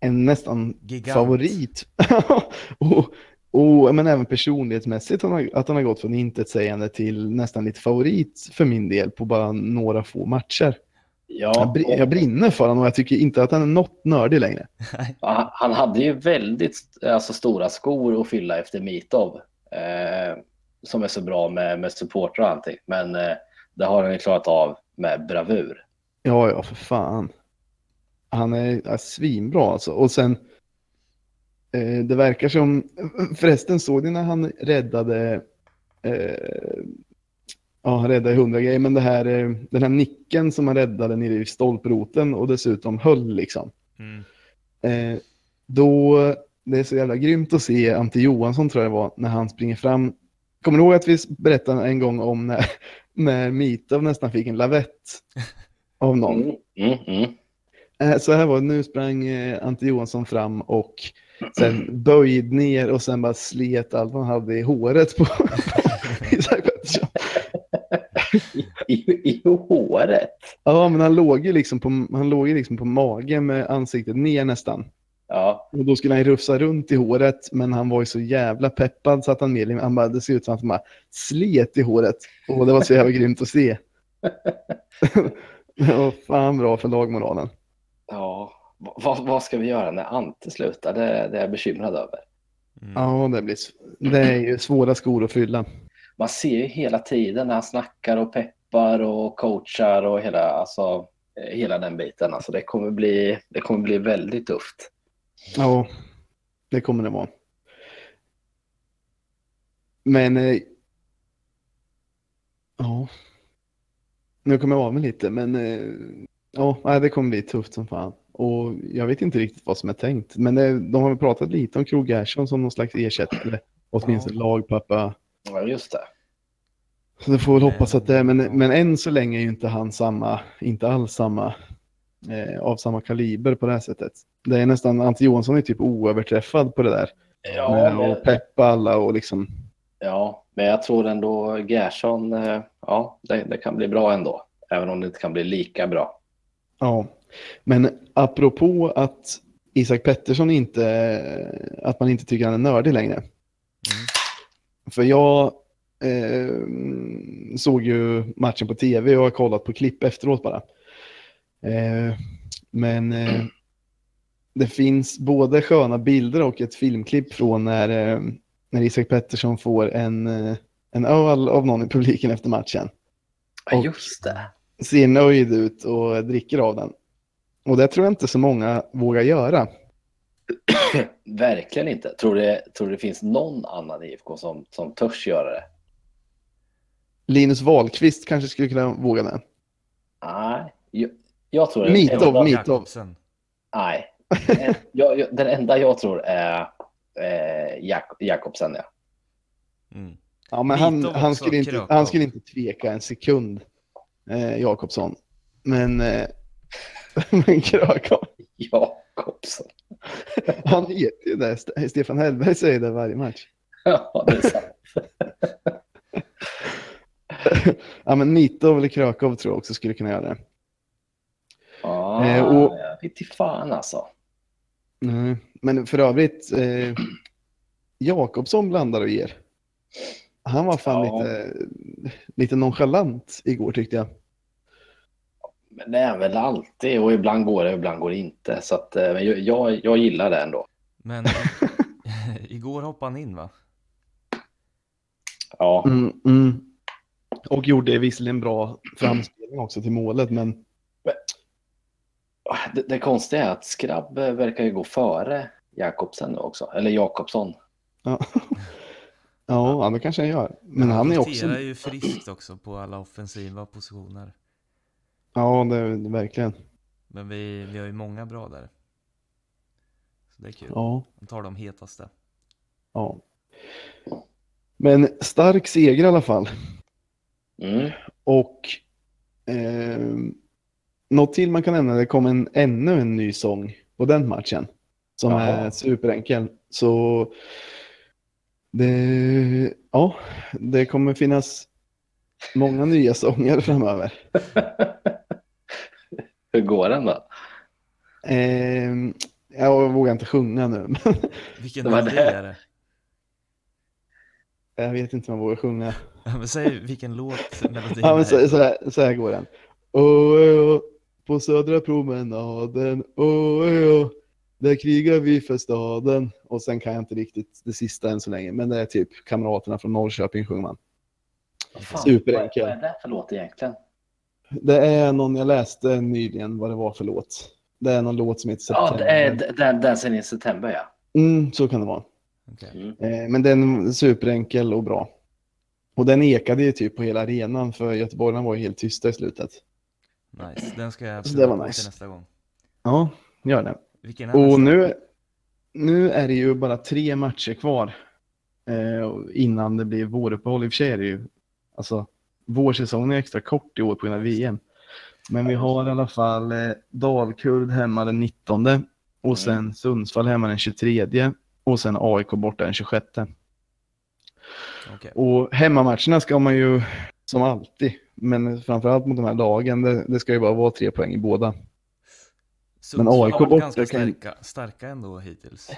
en nästan Gigant. favorit. <laughs> och, och, men även personlighetsmässigt han har, att han har gått från intetsägande till nästan lite favorit för min del på bara några få matcher. Ja, Jag, brinner för honom och jag tycker inte att han är något nördig längre. Han, han hade ju väldigt alltså, stora skor att fylla efter Mitov. Eh, som är så bra med, med supportrar och allting. Men eh, det har han ju klarat av med bravur. Ja, ja, för fan. Han är, är svinbra alltså. Och sen, eh, det verkar som, förresten såg ni när han räddade, eh, ja han räddade hundra grejer, men det här, eh, den här nicken som han räddade nere i stolproten och dessutom höll liksom. Mm. Eh, då, det är så jävla grymt att se Ante Johansson tror jag det var, när han springer fram. Kommer du ihåg att vi berättade en gång om när, <laughs> när Mitov nästan fick en lavett av någon? Mm, mm, mm. Eh, Så här var det, nu sprang eh, Ante Johansson fram och sen böjd ner och sen bara slet allt han hade i håret på. <laughs> <laughs> <laughs> I, I håret. Ja, men han låg ju liksom på, han låg ju liksom på magen med ansiktet ner nästan. Ja, Och då skulle han rufsa runt i håret, men han var ju så jävla peppad så att han mer, han bara, det ser ut som att han bara slet i håret. Och det var så jävla grymt att se. <laughs> Det var fan bra för lagmoralen. ja. Va- Vad, vad ska vi göra när Ante slutar? Det, det är jag bekymrad över. Mm. Ja, det, blir, det är ju svåra skor att fylla. Man ser ju hela tiden när han snackar och peppar och coachar och hela, alltså, eh, hela den biten. Alltså, det, kommer bli, det kommer bli väldigt tufft. Ja, det kommer det vara. Men, eh, ja. Nu kommer jag av mig lite, men eh, Ja, det kommer bli tufft som fan. Och jag vet inte riktigt vad som är tänkt. Men det, de har väl pratat lite om Krog Gerson som någon slags ersättare. Åtminstone lagpappa. Ja, just det. Så det får väl hoppas att det är. Men, men än så länge är ju inte han samma, inte alls samma, eh, av samma kaliber på det här sättet. Det är nästan, Ante Johansson är typ oöverträffad på det där. Ja, med men, att peppa alla och liksom. ja, men jag tror ändå Gerson, eh, ja, det, det kan bli bra ändå. Även om det inte kan bli lika bra. Ja, men apropå att Isak Pettersson inte, att man inte tycker han är nördig längre. För jag eh, såg ju matchen på tv och har kollat på klipp efteråt bara. Eh, men eh, det finns både sköna bilder och ett filmklipp från när, eh, när Isak Pettersson får en, eh, en öl av någon i publiken efter matchen. Ja, Och- just det. Ser nöjd ut och dricker av den. Och det tror jag inte så många vågar göra. <coughs> Verkligen inte. Tror det, tror det finns någon annan IFK som, som törs göra det? Linus Wahlqvist kanske skulle kunna våga det. Nej, jag, jag tror... Mitov, Mitov. Nej, En- <laughs> jag, jag, den enda jag tror är eh, Jak Jakobsen. Ja. Mm. Ja, men han, han, skulle inte, Krakow. han skulle inte tveka en sekund, eh, Jakobsson. Men, eh, <laughs> men Krakow, Jakobsen. <laughs> han heter ju det. St- Stefan Hellberg säger det varje match. <laughs> Ja, det är sant. <laughs> Ja, men Mitov eller Krakow tror jag också skulle kunna göra det. Ja, Eh, och- jag vet inte fan alltså. Nej, Men för övrigt, eh, Jakobsson blandar och ger. Han var fan Ja. lite, lite nonchalant igår tyckte jag. Men det är väl alltid och ibland går det och ibland går det inte. Så att, eh, men jag, jag, gillar det ändå. Men <laughs> <laughs> igår hoppade han in va? Ja, Mm, mm. Och gjorde visserligen bra framspelning också till målet, men det, det konstiga är att Skrabb eh, verkar ju gå före Jakobsen nu också. Eller Jakobsson. ja, <laughs> ja, det kanske han gör. Men han är också, roterar ju friskt också på alla offensiva positioner. Ja det är verkligen. Men vi, vi har ju många bra där. Så det är kul. Ja, Han tar de hetaste. ja. Men stark seger i alla fall. Mm. Och eh, något till man kan nämna, det kom en, ännu en ny sång på den matchen. Som Jaha. är superenkel. Så det, ja, det kommer finnas många nya sånger framöver. <laughs> Hur går den då? Eh, jag vågar inte sjunga nu. men Vilken Det var melodi det. är det? jag vet inte om jag vågar sjunga. Ja, men säg vilken låt melodin Ja, men så, så, här, så här går den. Åh, åh, på södra promenaden, åh, åh, där krigar vi för staden. Och sen kan jag inte riktigt det sista än så länge, men det är typ kamraterna från Norrköping sjunger man. Fan, Superenkel. Vad är det för låt egentligen? Det är någon jag läste nyligen vad det var för låt. Det är någon låt som heter Ja, September. det är den, den sen i september ja. Mm, så kan det vara. Okej. Mm. Eh, men den är superenkel och bra. Och den ekade ju typ på hela arenan för göteborgarna var ju helt tysta i slutet. Nice, den ska jag var på nice. till nästa gång. Ja, gör det. Vilken Och nu, nu är det ju bara tre matcher kvar eh, innan det blir våruppehåll. I och för sig är det ju, alltså vårsäsongen är extra kort i år på grund av VM. Men vi har i alla fall eh, Dalkurd hemma den 19 och sen Sundsvall hemma den 23 och sen AIK borta den 26. Okej. Och hemmamatcherna ska man ju som alltid, men framförallt mot de här lagen, det, det ska ju bara vara tre poäng i båda. Sundsvall AIK har varit borta ganska kan- starka, starka ändå hittills.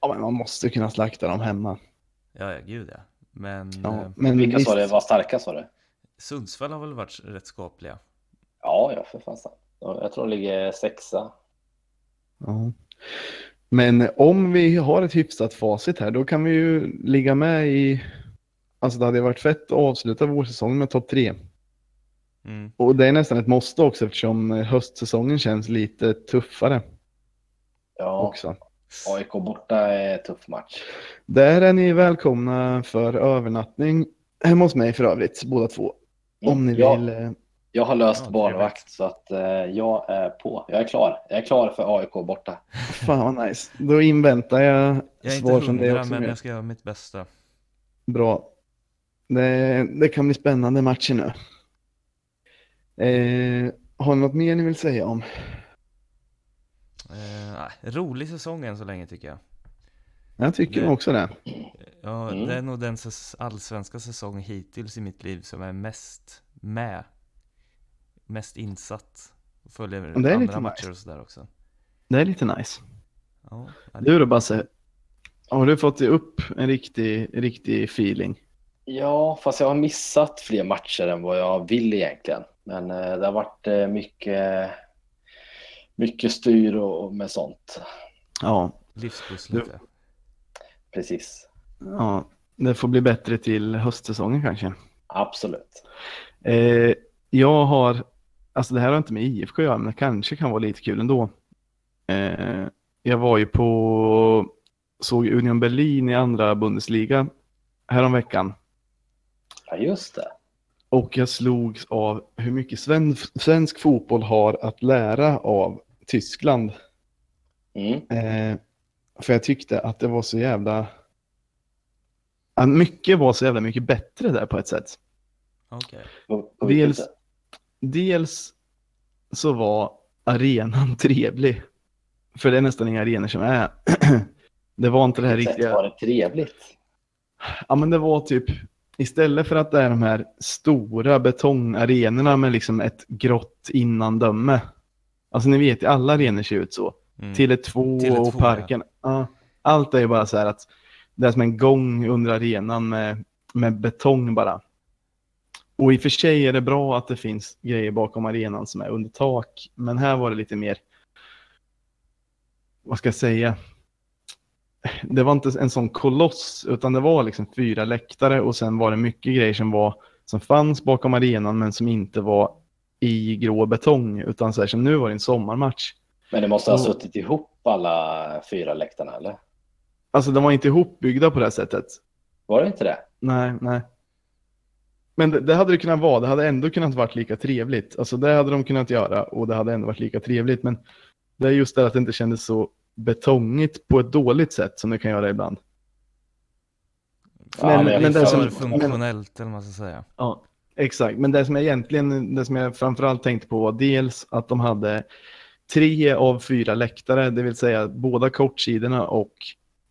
Ja, men man måste kunna slakta dem hemma. Ja, ja, gud ja. Men Ja, eh, men Vilka visst, sa det var starka sa du? Sundsvall har väl varit rätt skapliga. Ja, ja för. Ja, Jag tror de ligger sexa. Ja. Men om vi har ett hyfsat facit här, då kan vi ju ligga med i... Alltså det hade varit fett att avsluta vårsäsongen med topp tre. Mm. Och det är nästan ett måste också eftersom höstsäsongen känns lite tuffare Ja, också. AIK borta är tuff match. Där är ni välkomna för övernattning hemma hos mig för övrigt, båda två. Om ni Mm, Ja, vill. eh, Jag har löst Ja, barnvakt så att eh, jag är på. Jag är klar. Jag är klar för AIK borta. Fan vad nice. Då inväntar jag, Jag är svar inte från dig hundra, också. men jag ska göra mitt bästa. Bra. Det, det kan bli spännande matcher nu. Eh, har ni något mer ni vill säga om? Eh, rolig säsong än så länge tycker jag. Jag tycker Det- nog också det. Ja, Mm. det är nog den allsvenska säsong hittills i mitt liv som är mest med. Mest insatt. Följer det är lite andra nice. matcher och sådär också. Det är lite nice. Ja, ja, Du då Basse? Har du fått upp en riktig, riktig feeling? Ja, fast jag har missat fler matcher än vad jag vill egentligen. Men eh, det har varit eh, mycket, mycket styr och, och med sånt. Ja, livspussel lite. Precis. ja, det får bli bättre till höstsäsongen kanske. Absolut. Eh, jag har, alltså det här har inte med IFK att göra, men det kanske kan vara lite kul ändå. Eh, jag var ju på, såg Union Berlin i andra Bundesliga häromveckan. Ja, just det. Och jag slogs av hur mycket svensk, svensk fotboll har att lära av Tyskland. Mm. Eh, för jag tyckte att det var så jävla... att mycket var så jävla mycket bättre där på ett sätt. Vilket Dels, dels så var arenan <laughs> trevlig. För det är nästan inga arenor som är. <clears throat> det var inte det här riktiga... var det trevligt? Ja men det var typ, istället för att det är de här stora betongarenorna med liksom ett grått innandöme. Alltså ni vet ju, alla arenor ser ut så. Mm. Tele2 Tele2, och parken. Ja. Allt är ju bara så här att det är som en gång under arenan med, med betong bara. Och i och för sig är det bra att det finns grejer bakom arenan som är under tak. Men här var det lite mer, vad ska jag säga? Det var inte en sån koloss utan det var liksom fyra läktare och sen var det mycket grejer som, var, som fanns bakom arenan men som inte var i grå betong utan så här som nu var det en sommarmatch. Men det måste ha Och- suttit ihop alla fyra läktarna, eller? Alltså de var inte ihopbyggda på det här sättet. Var det inte det? Nej, nej. Men det, det hade det kunnat vara. Det hade ändå kunnat varit lika trevligt. Alltså det hade de kunnat göra och det hade ändå varit lika trevligt. Men det är just det att det inte kändes så betongigt på ett dåligt sätt som det kan göra ibland. Ja, Men- men men det förstår. som- funktionellt eller vad man ska säga. Ja, exakt. Men det som jag egentligen, det som jag framförallt tänkte på var dels att de hade tre av fyra läktare, det vill säga båda kortsidorna och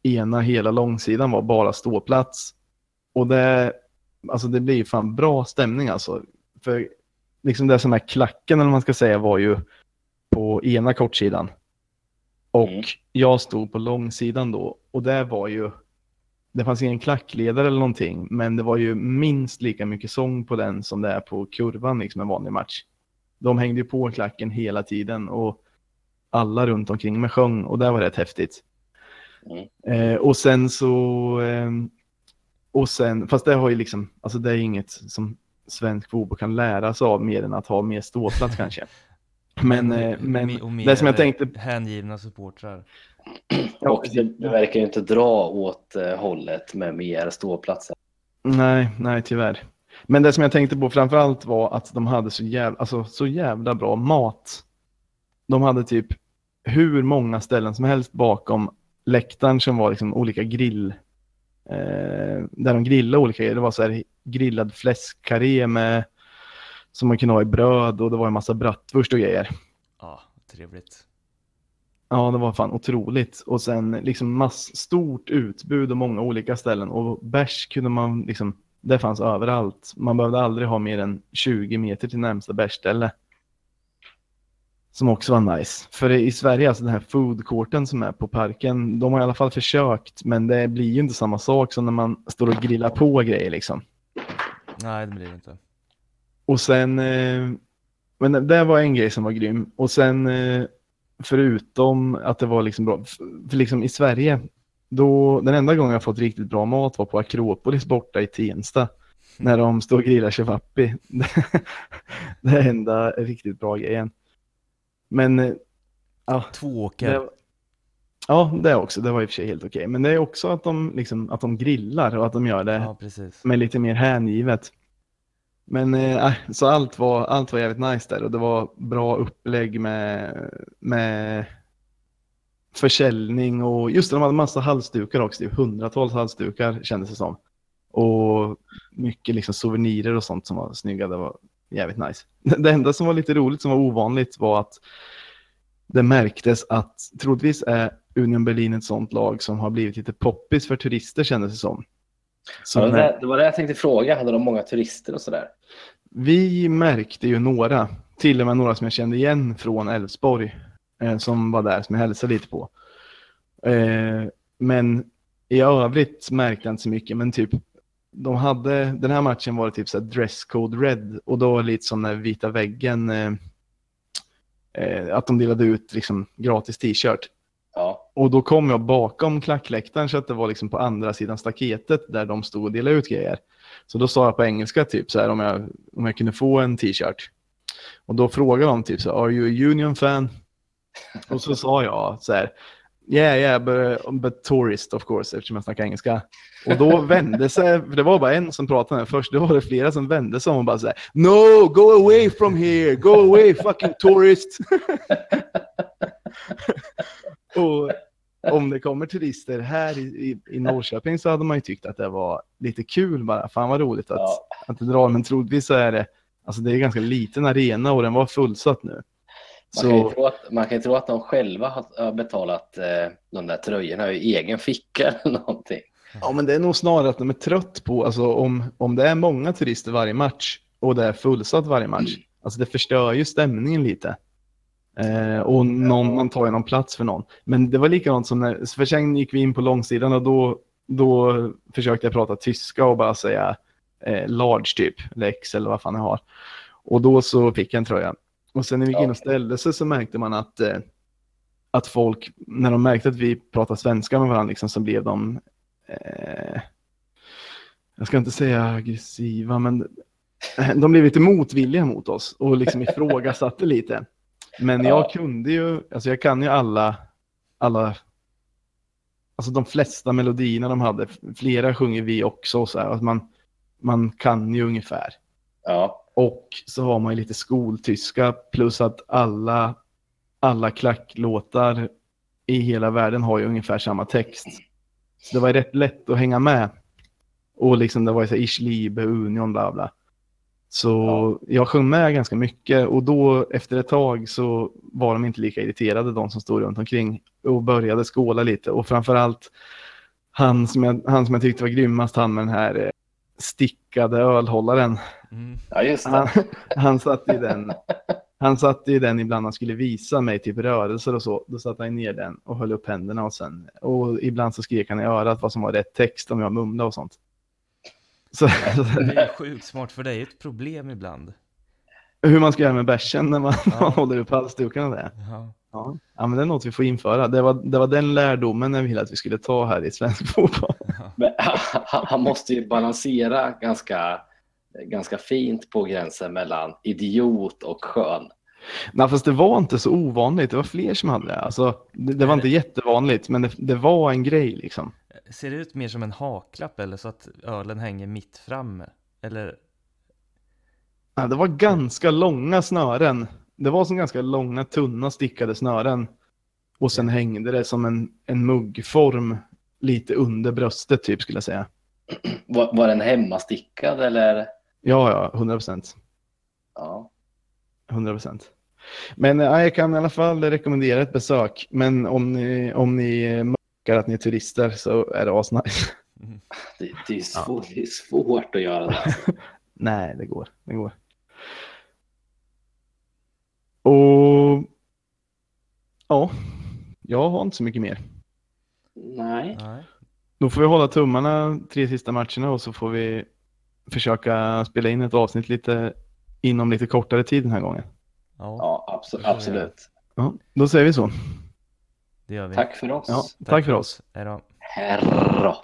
ena hela långsidan var bara ståplats. Och det, alltså det blir fan bra stämning alltså. För liksom det som är klacken eller vad man ska säga var ju på ena kortsidan. Och Mm. jag stod på långsidan då och det var ju det fanns ingen klackledare eller någonting, men det var ju minst lika mycket sång på den som det är på kurvan, liksom en vanlig match. De hängde ju på klacken hela tiden och alla runt omkring mig sjöng och det var rätt häftigt. Mm. Eh, och sen så, eh, och sen, fast det har ju liksom, alltså det är inget som svensk fotboll kan lära sig av mer än att ha mer ståplats kanske. Men, <laughs> eh, men och mer det som jag tänkte, hängivna supportrar. <clears throat> Och det, det verkar ju inte dra åt eh, hållet med mer ståplatser. Nej, nej tyvärr. Men det som jag tänkte på framförallt var att de hade så jävla, alltså, så jävla bra mat. De hade typ hur många ställen som helst bakom läktaren som var liksom olika grill. Eh, där de grillade olika grejer. Det var så här grillad fläskkarré med som man kunde ha i bröd och det var en massa bratwurst och grejer. Ja, trevligt. Ja, det var fan otroligt. Och sen liksom mass, stort utbud och många olika ställen. Och bärs kunde man liksom, det fanns överallt. Man behövde aldrig ha mer än 20 meter till närmsta bärsställe. Som också var nice. För i Sverige, alltså den här foodcourten som är på parken, de har i alla fall försökt, men det blir ju inte samma sak som när man står och grillar på grejer liksom. Nej, det blir det inte. Och sen, eh, men det var en grej som var grym. Och sen, eh, förutom att det var liksom bra, för liksom i Sverige, då, den enda gången jag fått riktigt bra mat var på Akropolis borta i Tensta. När de står och grillar cevapi. <laughs> det är enda riktigt bra grejen. Men, eh, ja. Två åker. Det, ja, det också. Det var i och för sig helt okej. Men det är också att de, liksom, att de grillar och att de gör det Ja, med lite mer hängivet. Men eh, äh, så allt var, allt var jävligt nice där och det var bra upplägg med, med försäljning och just det, de hade massa halsdukar också, hundratals halsdukar kändes det som. Och mycket liksom souvenirer och sånt som var snygga, det var jävligt nice. <laughs> Det enda som var lite roligt, som var ovanligt, var att det märktes att troligtvis är Union Berlin ett sånt lag som har blivit lite poppis för turister kändes det som. Så Ja, det, där- det var det jag tänkte fråga. Hade de många turister och sådär? Vi märkte ju några, till och med några som jag kände igen från Elfsborg, eh, som var där, som jag hälsade lite på. Eh, men i övrigt märkte jag inte så mycket, men typ de hade, den här matchen var det typ så dresscode red och då lite som när vita väggen, eh, eh, att de delade ut liksom gratis t-shirt. Ja. Och då kom jag bakom klackläktaren så att det var liksom på andra sidan staketet där de stod och delade ut grejer. Så då sa jag på engelska typ så här om jag, om jag kunde få en t-shirt. Och då frågade de typ så här, are you a Union fan? Och så sa jag så här, yeah, yeah, but, but tourist of course, eftersom jag snackar engelska. Och då <laughs> vände sig, för det var bara en som pratade med först, då var det flera som vände sig om och bara så här, no, go away from here, go away fucking tourist. <laughs> och om det kommer turister här i, i, i Norrköping så hade man ju tyckt att det var lite kul bara. Fan vad roligt att, Ja. att det drar. Men troligtvis så är det, alltså det är ganska liten arena och den var fullsatt nu. Man, kan ju tro att, man kan tro att de själva har betalat eh, de där tröjorna i egen ficka eller <laughs> någonting. Ja, men det är nog snarare att de är trött på, alltså om, om det är många turister varje match och det är fullsatt varje match, alltså det förstör ju stämningen lite. Eh, och någon, man tar ju någon plats för någon. Men det var likadant som när, för sen gick vi in på långsidan och då, då försökte jag prata tyska och bara säga eh, large typ, eller X eller vad fan jag har. Och då så fick jag en tröja. Och sen när vi gick in och ställde sig så märkte man att, eh, att folk, när de märkte att vi pratade svenska med varandra, liksom, så blev de, eh, jag ska inte säga aggressiva, men de blev lite motvilliga mot oss och liksom <laughs> ifrågasatte lite. Men jag Ja. kunde ju, alltså jag kan ju alla, alla, alltså de flesta melodierna de hade, flera sjunger vi också så här, att man, man kan ju ungefär. Ja, Och så har man ju lite skoltyska plus att alla, alla klacklåtar i hela världen har ju ungefär samma text. Så det var rätt lätt att hänga med. Och liksom det var ju så här, Ich liebe Union, bla bla. Så jag sjöng med ganska mycket och då efter ett tag så var de inte lika irriterade de som stod runt omkring och började skåla lite och framförallt han som jag, han som jag tyckte var grymmast, han med den här eh, stickade ölhållaren. Mm. ja just Han, det. han satt i den. Han satt i den ibland han skulle visa mig typ rörelser och så. Då satte han ner den och höll upp händerna och sen. Och ibland så skrek han i örat vad som var rätt text om jag mumlade och sånt. Så, Det är sjukt smart för det är ju ett problem ibland. hur man ska göra med bärsen när man, Ja. <laughs> man håller upp halsdukarna där. Ja. Ja. ja, men det är något vi får införa. Det var, det var den lärdomen jag ville att vi skulle ta här i svensk fotboll. Men, han, <laughs> han måste ju balansera ganska, ganska fint på gränsen mellan idiot och skön. Nej, fast det var inte så ovanligt. Det var fler som hade det. Alltså, det, det var inte jättevanligt, men det, det var en grej liksom. Ser det ut mer som en haklapp eller så att ölen hänger mitt framme? Eller? Ja, det var ganska långa snören. Det var som ganska långa, tunna, stickade snören. Och sen hängde det som en, en muggform lite under bröstet typ skulle jag säga. Var, var den hemmastickad eller? Ja, ja, 100 procent. Ja. 100 procent. Men ja, jag kan i alla fall rekommendera ett besök. Men om ni, om ni mörkar att ni är turister så är det asnice. Mm. Det, det, är svårt, det är svårt att göra det. <laughs> Nej, det går. Det går. Och ja, jag har inte så mycket mer. Nej. Nej. Då får vi hålla tummarna tre sista matcherna och så får vi försöka spela in ett avsnitt lite inom lite kortare tid den här gången. Ja, Ja, abso- Det får vi göra. absolut. Ja, då säger vi så. det gör vi. Tack för oss. Ja, tack för oss. Hej då. Herra.